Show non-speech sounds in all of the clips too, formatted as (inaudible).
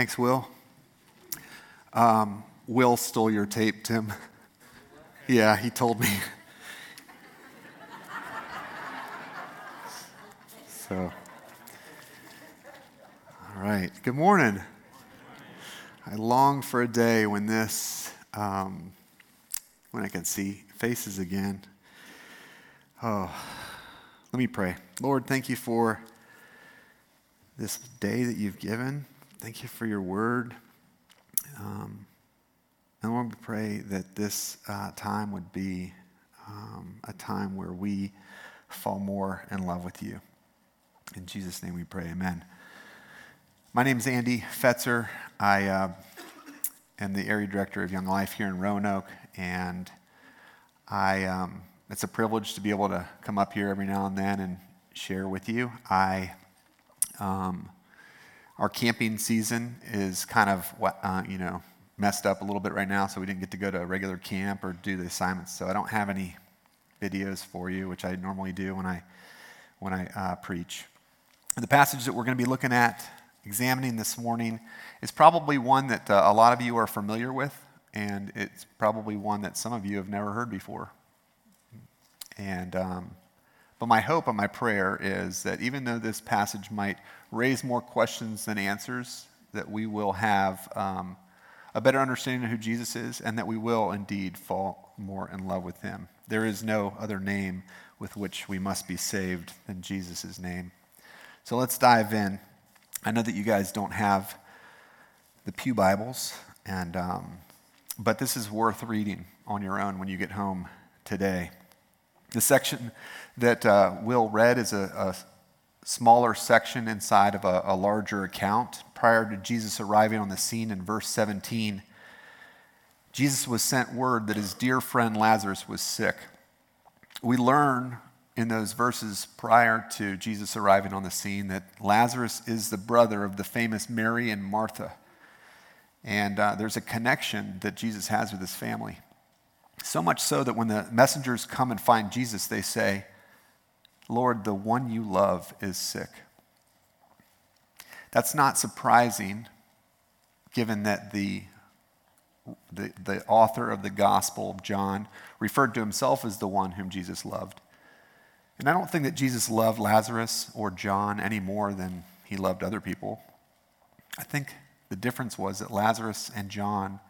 Thanks, Will. Um, Will stole your tape, Tim. (laughs) Yeah, he told me. (laughs) so, all right. Good morning. I long for a day when this, um, when I can see faces again. Oh, let me pray. Lord, thank you for this day that you've given. Thank you for your word. Um, and Lord, we pray that this uh, time would be um, a time where we fall more in love with you. In Jesus' name we pray, amen. My name is Andy Fetzer. I uh, am the area director of Young Life here in Roanoke, and I, um, it's a privilege to be able to come up here every now and then and share with you. I um, our camping season is kind of uh, you know messed up a little bit right now, so we didn't get to go to a regular camp or do the assignments. So I don't have any videos for you, which I normally do when I when I uh, preach. The passage that we're going to be looking at, examining this morning, is probably one that uh, a lot of you are familiar with, and it's probably one that some of you have never heard before. And um, but my hope and my prayer is that even though this passage might raise more questions than answers, that we will have um, a better understanding of who Jesus is and that we will indeed fall more in love with him. There is no other name with which we must be saved than Jesus' name. So let's dive in. I know that you guys don't have the Pew Bibles, and, um, but this is worth reading on your own when you get home today. The section that uh, Will read is a, a, smaller section inside of a, a larger account. Prior to Jesus arriving on the scene in verse 17, Jesus was sent word that his dear friend Lazarus was sick. We learn in those verses prior to Jesus arriving on the scene that Lazarus is the brother of the famous Mary and Martha. And uh, there's a connection that Jesus has with his family. So much so that when the messengers come and find Jesus, they say, Lord, the one you love is sick. That's not surprising, given that the, the, the author of the Gospel, of John, referred to himself as the one whom Jesus loved. And I don't think that Jesus loved Lazarus or John any more than he loved other people. I think the difference was that Lazarus and John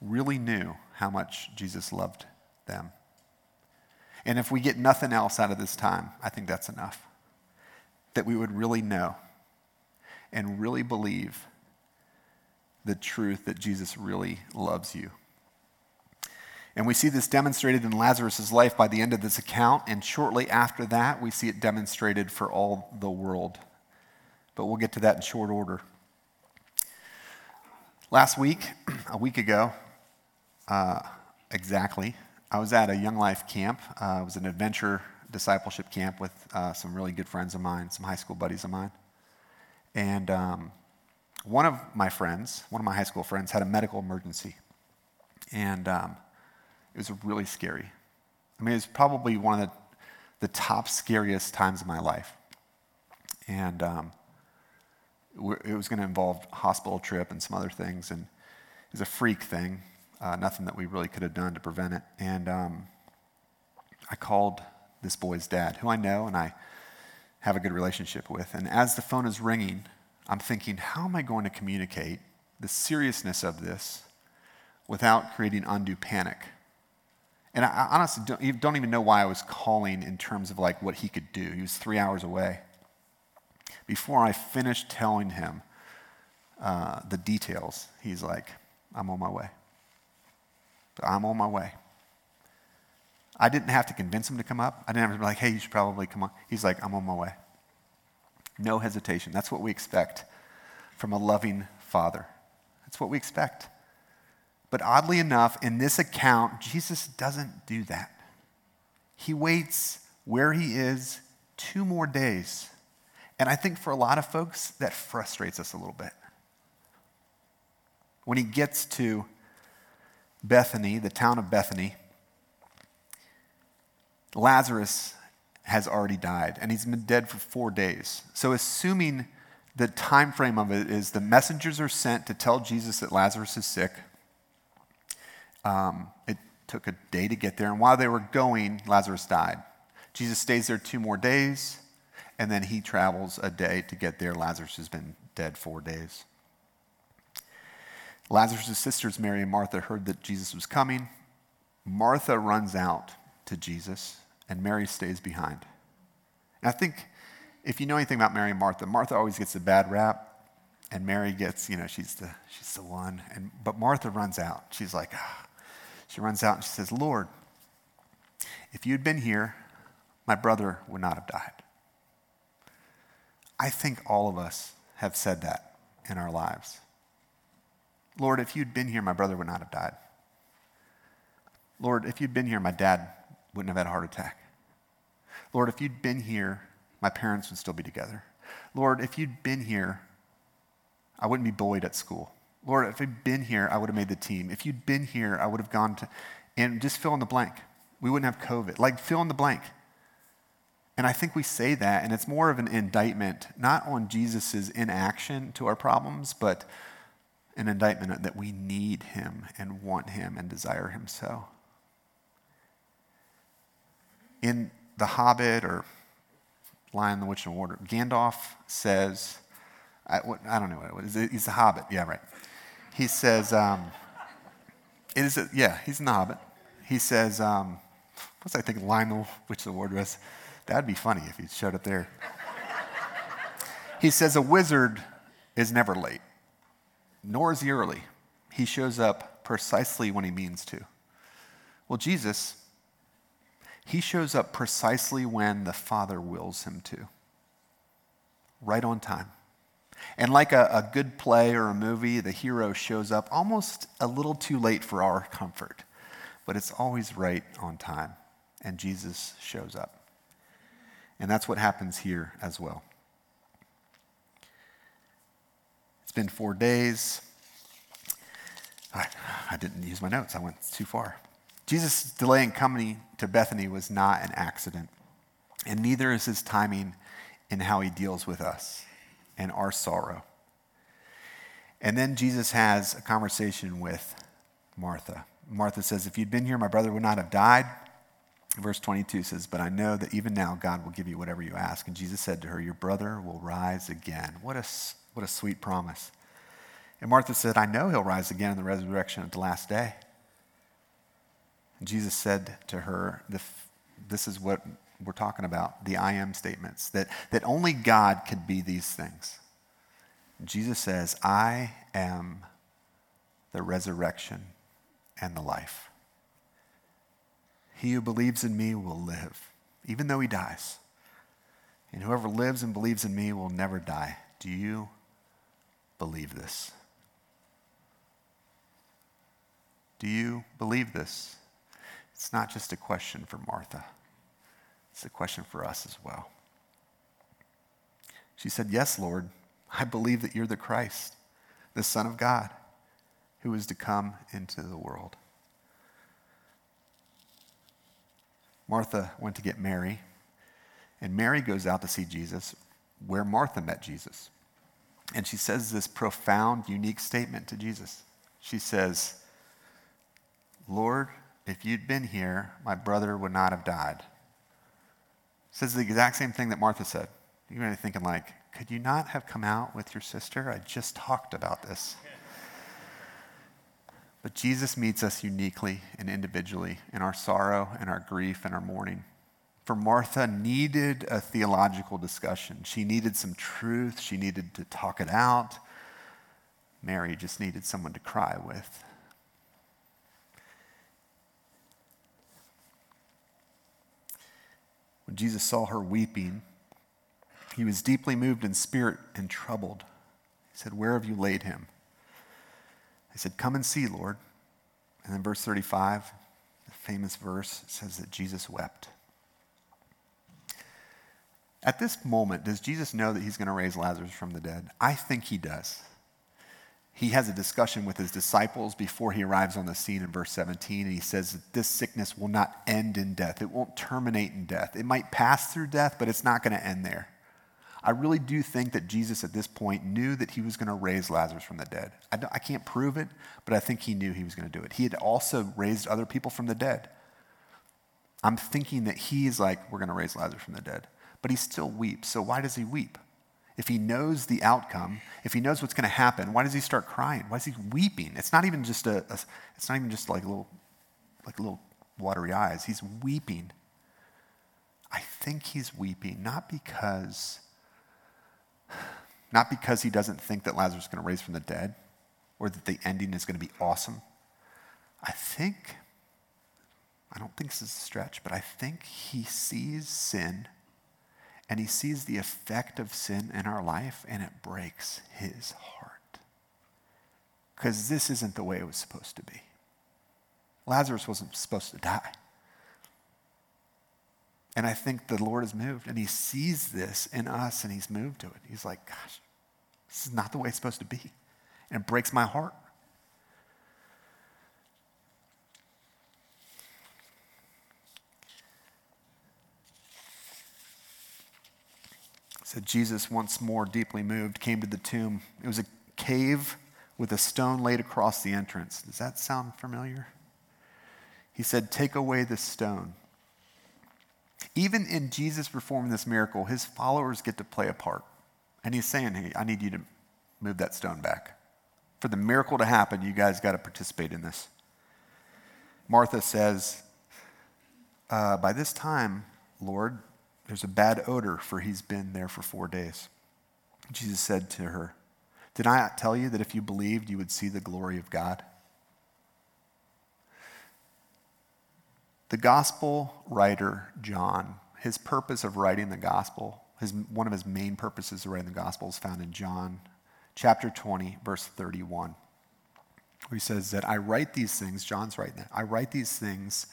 really knew how much Jesus loved them. And if we get nothing else out of this time, I think that's enough. That we would really know and really believe the truth that Jesus really loves you. And we see this demonstrated in Lazarus' life by the end of this account, and shortly after that, we see it demonstrated for all the world. But we'll get to that in short order. Last week, (clears throat) a week ago, uh, exactly, I was at a Young Life camp. Uh, it was an adventure discipleship camp with uh, some really good friends of mine, some high school buddies of mine. And um, one of my friends, one of my high school friends, had a medical emergency. And um, it was really scary. I mean, it was probably one of the, the top scariest times of my life. And um, it was going to involve hospital trip and some other things. And it was a freak thing uh, nothing that we really could have done to prevent it. And um, I called this boy's dad, who I know and I have a good relationship with. And as the phone is ringing, I'm thinking, how am I going to communicate the seriousness of this without creating undue panic? And I honestly don't, don't even know why I was calling in terms of like what he could do. He was three hours away. Before I finished telling him uh, the details, he's like, I'm on my way. But I'm on my way. I didn't have to convince him to come up. I didn't have to be like, hey, you should probably come on. He's like, I'm on my way. No hesitation. That's what we expect from a loving father. That's what we expect. But oddly enough, in this account, Jesus doesn't do that. He waits where he is two more days. And I think for a lot of folks, that frustrates us a little bit. When he gets to Bethany, the town of Bethany, Lazarus has already died, and he's been dead for four days. So, assuming the time frame of it is the messengers are sent to tell Jesus that Lazarus is sick. Um, it took a day to get there, and while they were going, Lazarus died. Jesus stays there two more days, and then he travels a day to get there. Lazarus has been dead four days. Lazarus' sisters, Mary and Martha, heard that Jesus was coming. Martha runs out to Jesus, and Mary stays behind. And I think if you know anything about Mary and Martha, Martha always gets a bad rap, and Mary gets, you know, she's the, she's the one. And, but Martha runs out. She's like, ah. she runs out and she says, Lord, if you'd been here, my brother would not have died. I think all of us have said that in our lives. Lord, if you'd been here, my brother would not have died. Lord, if you'd been here, my dad wouldn't have had a heart attack. Lord, if you'd been here, my parents would still be together. Lord, if you'd been here, I wouldn't be bullied at school. Lord, if you'd been here, I would have made the team. If you'd been here, I would have gone to, and just fill in the blank. We wouldn't have COVID. Like, fill in the blank. And I think we say that, and it's more of an indictment, not on Jesus' inaction to our problems, but an indictment that we need him and want him and desire him so. In The Hobbit or Lion, the Witch, and the Wardrobe, Gandalf says, I, what, I don't know what it was. He's the Hobbit. Yeah, right. He says, um, it is a, yeah, he's in the Hobbit. He says, um, what's I think, Lion, the Witch, and the Wardrobe? That'd be funny if he showed up there. he says, a wizard is never late nor is he early. He shows up precisely when he means to. Well, Jesus, he shows up precisely when the Father wills him to, right on time. And like a, a, good play or a movie, the hero shows up almost a little too late for our comfort, but it's always right on time. And Jesus shows up. And that's what happens here as well. It's been four days. I, I didn't use my notes, I went too far. Jesus' delay in coming to Bethany was not an accident, and neither is his timing in how he deals with us and our sorrow. And then Jesus has a conversation with Martha. Martha says, If you'd been here, my brother would not have died. Verse 22 says, But I know that even now God will give you whatever you ask. And Jesus said to her, Your brother will rise again. What a what a sweet promise. And Martha said, I know he'll rise again in the resurrection at the last day. And Jesus said to her, This is what we're talking about the I am statements, that, that only God could be these things. Jesus says, I am the resurrection and the life. He who believes in me will live, even though he dies. And whoever lives and believes in me will never die. Do you believe this? Do you believe this? It's not just a question for Martha, it's a question for us as well. She said, Yes, Lord, I believe that you're the Christ, the Son of God, who is to come into the world. Martha went to get Mary, and Mary goes out to see Jesus where Martha met Jesus. And she says this profound, unique statement to Jesus. She says, Lord, if you'd been here, my brother would not have died. Says the exact same thing that Martha said. You might be thinking, like, could you not have come out with your sister? I just talked about this. But Jesus meets us uniquely and individually in our sorrow and our grief and our mourning for Martha needed a theological discussion. She needed some truth. She needed to talk it out. Mary just needed someone to cry with. When Jesus saw her weeping, he was deeply moved in spirit and troubled. He said, Where have you laid him? He said, Come and see, Lord. And then verse 35, the famous verse, says that Jesus wept. At this moment, does Jesus know that he's going to raise Lazarus from the dead? I think he does. He has a discussion with his disciples before he arrives on the scene in verse 17, and he says that this sickness will not end in death. It won't terminate in death. It might pass through death, but it's not going to end there. I really do think that Jesus at this point knew that he was going to raise Lazarus from the dead. I, I can't prove it, but I think he knew he was going to do it. He had also raised other people from the dead. I'm thinking that he's like, we're going to raise Lazarus from the dead. But he still weeps. So why does he weep? If he knows the outcome, if he knows what's going to happen, why does he start crying? Why is he weeping? It's not even just a, a it's not even just like little, like little watery eyes. He's weeping. I think he's weeping not because not because he doesn't think that Lazarus is going to raise from the dead or that the ending is going to be awesome. I think, I don't think this is a stretch, but I think he sees sin and he sees the effect of sin in our life and it breaks his heart. Because this isn't the way it was supposed to be. Lazarus wasn't supposed to die. And I think the Lord has moved and he sees this in us and he's moved to it. He's like, gosh, this is not the way it's supposed to be. And it breaks my heart. So Jesus, once more deeply moved, came to the tomb. It was a cave with a stone laid across the entrance. Does that sound familiar? He said, Take away this stone. Even in Jesus performing this miracle, his followers get to play a part. And he's saying, Hey, I need you to move that stone back. For the miracle to happen, you guys got to participate in this. Martha says, uh, By this time, Lord, there's a bad odor, for he's been there for four days. Jesus said to her, Did I not tell you that if you believed, you would see the glory of God? The gospel writer, John, his purpose of writing the gospel, his, one of his main purposes of writing the gospel is found in John chapter 20, verse 31, where he says that I write these things, John's writing that, I write these things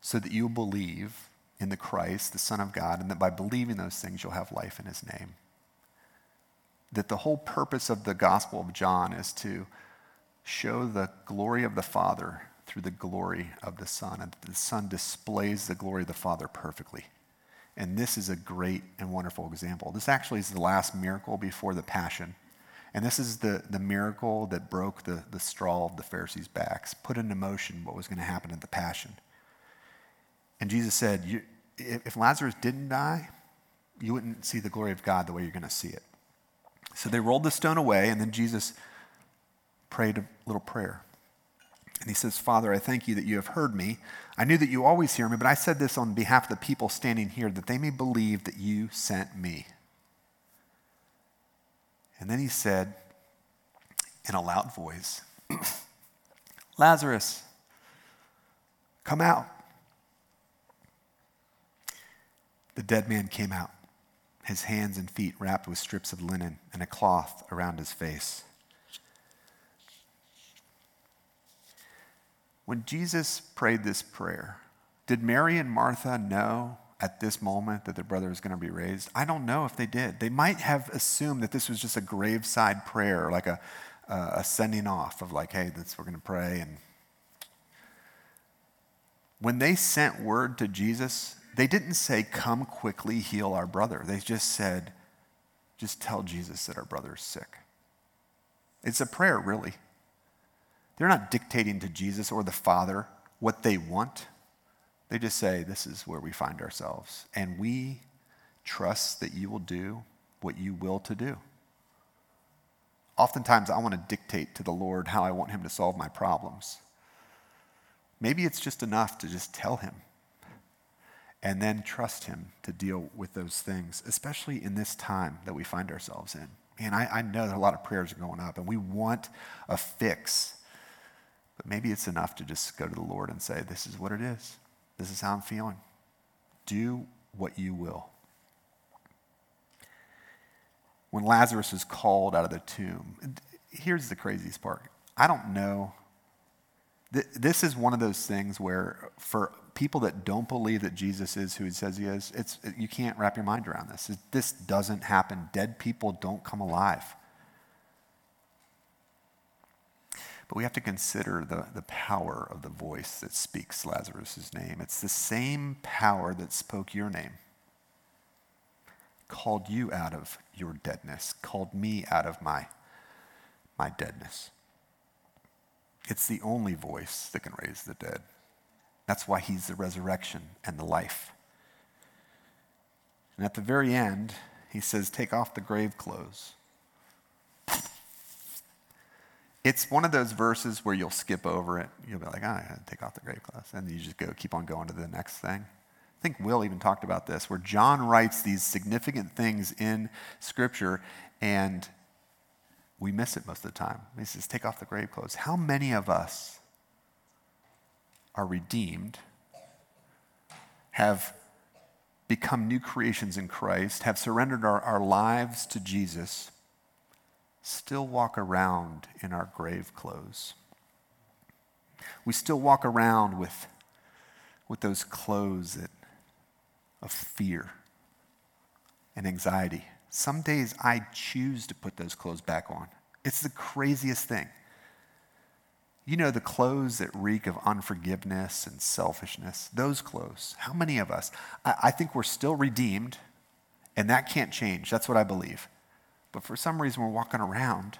so that you believe in the Christ, the Son of God, and that by believing those things you'll have life in his name. That the whole purpose of the gospel of John is to show the glory of the Father through the glory of the Son. And the Son displays the glory of the Father perfectly. And this is a great and wonderful example. This actually is the last miracle before the Passion. And this is the, the miracle that broke the, the straw of the Pharisees' backs, put into motion what was going to happen at the Passion. And Jesus said, if Lazarus didn't die, you wouldn't see the glory of God the way you're going to see it. So they rolled the stone away, and then Jesus prayed a little prayer. And he says, Father, I thank you that you have heard me. I knew that you always hear me, but I said this on behalf of the people standing here, that they may believe that you sent me. And then he said, in a loud voice, (clears throat) Lazarus, come out. The dead man came out, his hands and feet wrapped with strips of linen and a cloth around his face. When Jesus prayed this prayer, did Mary and Martha know at this moment that their brother was going to be raised? I don't know if they did. They might have assumed that this was just a graveside prayer, like a, a sending off of like, hey, this, we're going to pray. And when they sent word to Jesus, they didn't say, come quickly, heal our brother. They just said, just tell Jesus that our brother is sick. It's a prayer, really. They're not dictating to Jesus or the Father what they want. They just say, This is where we find ourselves. And we trust that you will do what you will to do. Oftentimes, I want to dictate to the Lord how I want Him to solve my problems. Maybe it's just enough to just tell Him and then trust Him to deal with those things, especially in this time that we find ourselves in. Man, I, I know that a lot of prayers are going up, and we want a fix. But maybe it's enough to just go to the Lord and say, This is what it is. This is how I'm feeling. Do what you will. When Lazarus is called out of the tomb, here's the craziest part. I don't know. This is one of those things where, for people that don't believe that Jesus is who he says he is, it's, you can't wrap your mind around this. This doesn't happen. Dead people don't come alive. But we have to consider the, the power of the voice that speaks Lazarus' name. It's the same power that spoke your name. called you out of your deadness, called me out of my, my deadness. It's the only voice that can raise the dead. That's why he's the resurrection and the life. And at the very end, he says, Take off the grave clothes. It's one of those verses where you'll skip over it. You'll be like, ah, oh, I take off the grave clothes. And you just go, keep on going to the next thing. I think Will even talked about this, where John writes these significant things in Scripture, and we miss it most of the time. He says, Take off the grave clothes. How many of us are redeemed, have become new creations in Christ, have surrendered our, our lives to Jesus, still walk around in our grave clothes. We still walk around with, with those clothes that, of fear and anxiety. Some days I choose to put those clothes back on. It's the craziest thing. You know, the clothes that reek of unforgiveness and selfishness, those clothes. How many of us? I, I, think we're still redeemed, and that can't change. That's what I believe. But for some reason, we're walking around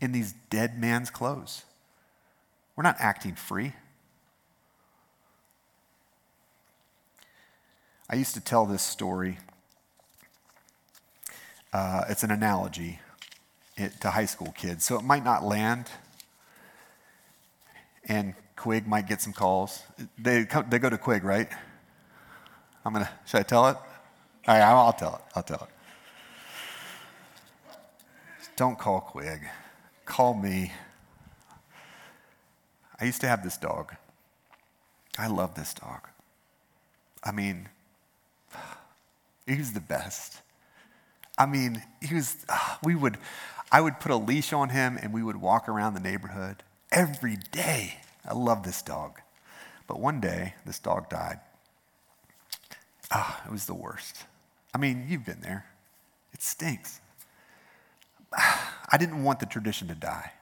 in these dead man's clothes. We're not acting free. I used to tell this story. Uh, it's an analogy it, to high school kids, so it might not land and Quig might get some calls. They, come, they go to Quig, right? I'm gonna, should I tell it? All right, I'll tell it. I'll tell it. Don't call Quig. Call me. I used to have this dog. I love this dog. I mean, he was the best. I mean, he was, we would, I would put a leash on him and we would walk around the neighborhood every day. I love this dog. But one day, this dog died. Ah, it was the worst. I mean, you've been there. It stinks. I didn't want the tradition to die.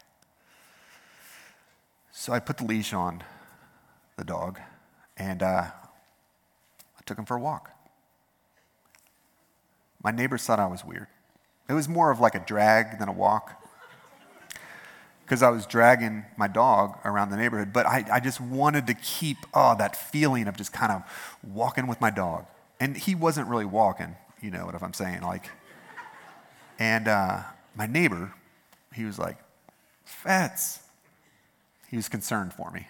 So I put the leash on the dog and uh, I took him for a walk. My neighbors thought I was weird. It was more of like a drag than a walk because I was dragging my dog around the neighborhood. But I, I just wanted to keep, oh, that feeling of just kind of walking with my dog. And he wasn't really walking, you know what I'm saying? Like, and uh, my neighbor, he was like, Fats. He was concerned for me.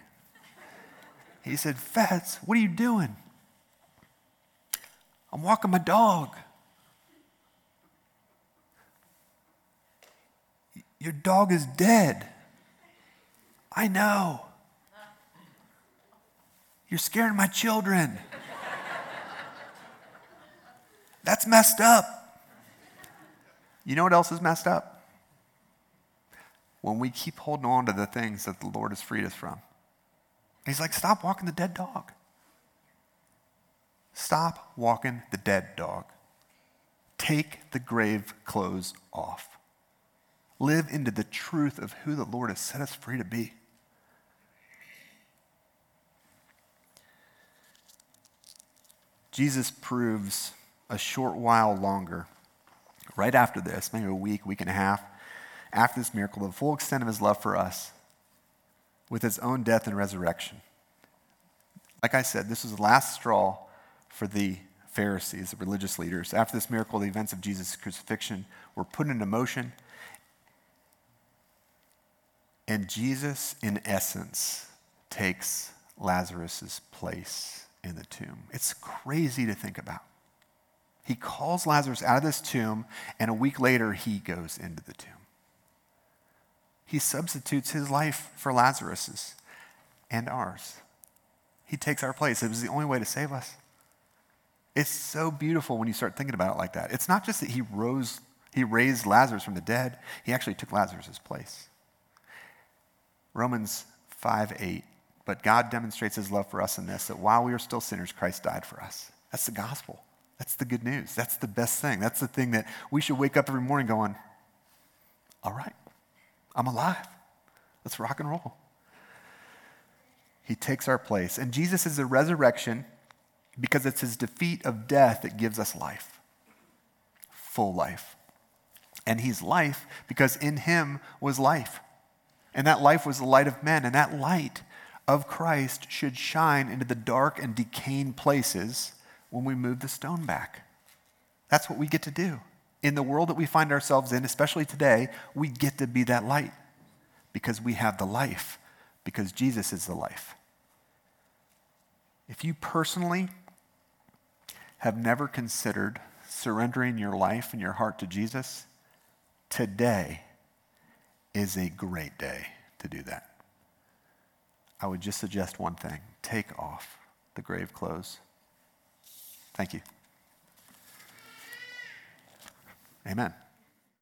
He said, Fats, what are you doing? I'm walking my dog. Your dog is dead. I know. You're scaring my children. That's messed up. You know what else is messed up? When we keep holding on to the things that the Lord has freed us from. He's like, stop walking the dead dog. Stop walking the dead dog. Take the grave clothes off live into the truth of who the Lord has set us free to be. Jesus proves a short while longer, right after this, maybe a week, week and a half, after this miracle, the full extent of his love for us with his own death and resurrection. Like I said, this was the last straw for the Pharisees, the religious leaders. After this miracle, the events of Jesus' crucifixion were put into motion and Jesus, in essence, takes Lazarus' place in the tomb. It's crazy to think about. He calls Lazarus out of this tomb, and a week later, he goes into the tomb. He substitutes his life for Lazarus's and ours. He takes our place. It was the only way to save us. It's so beautiful when you start thinking about it like that. It's not just that he rose, he raised Lazarus from the dead, he actually took Lazarus' place. Romans 5 8. But God demonstrates his love for us in this that while we are still sinners, Christ died for us. That's the gospel. That's the good news. That's the best thing. That's the thing that we should wake up every morning going, all right, I'm alive. Let's rock and roll. He takes our place. And Jesus is the resurrection because it's his defeat of death that gives us life. full life. And he's life because in him was life. And that life was the light of men. And that light of Christ should shine into the dark and decaying places when we move the stone back. That's what we get to do. In the world that we find ourselves in, especially today, we get to be that light because we have the life, because Jesus is the life. If you personally have never considered surrendering your life and your heart to Jesus, today is a great day to do that. I would just suggest one thing take off the grave clothes. Thank you. Amen.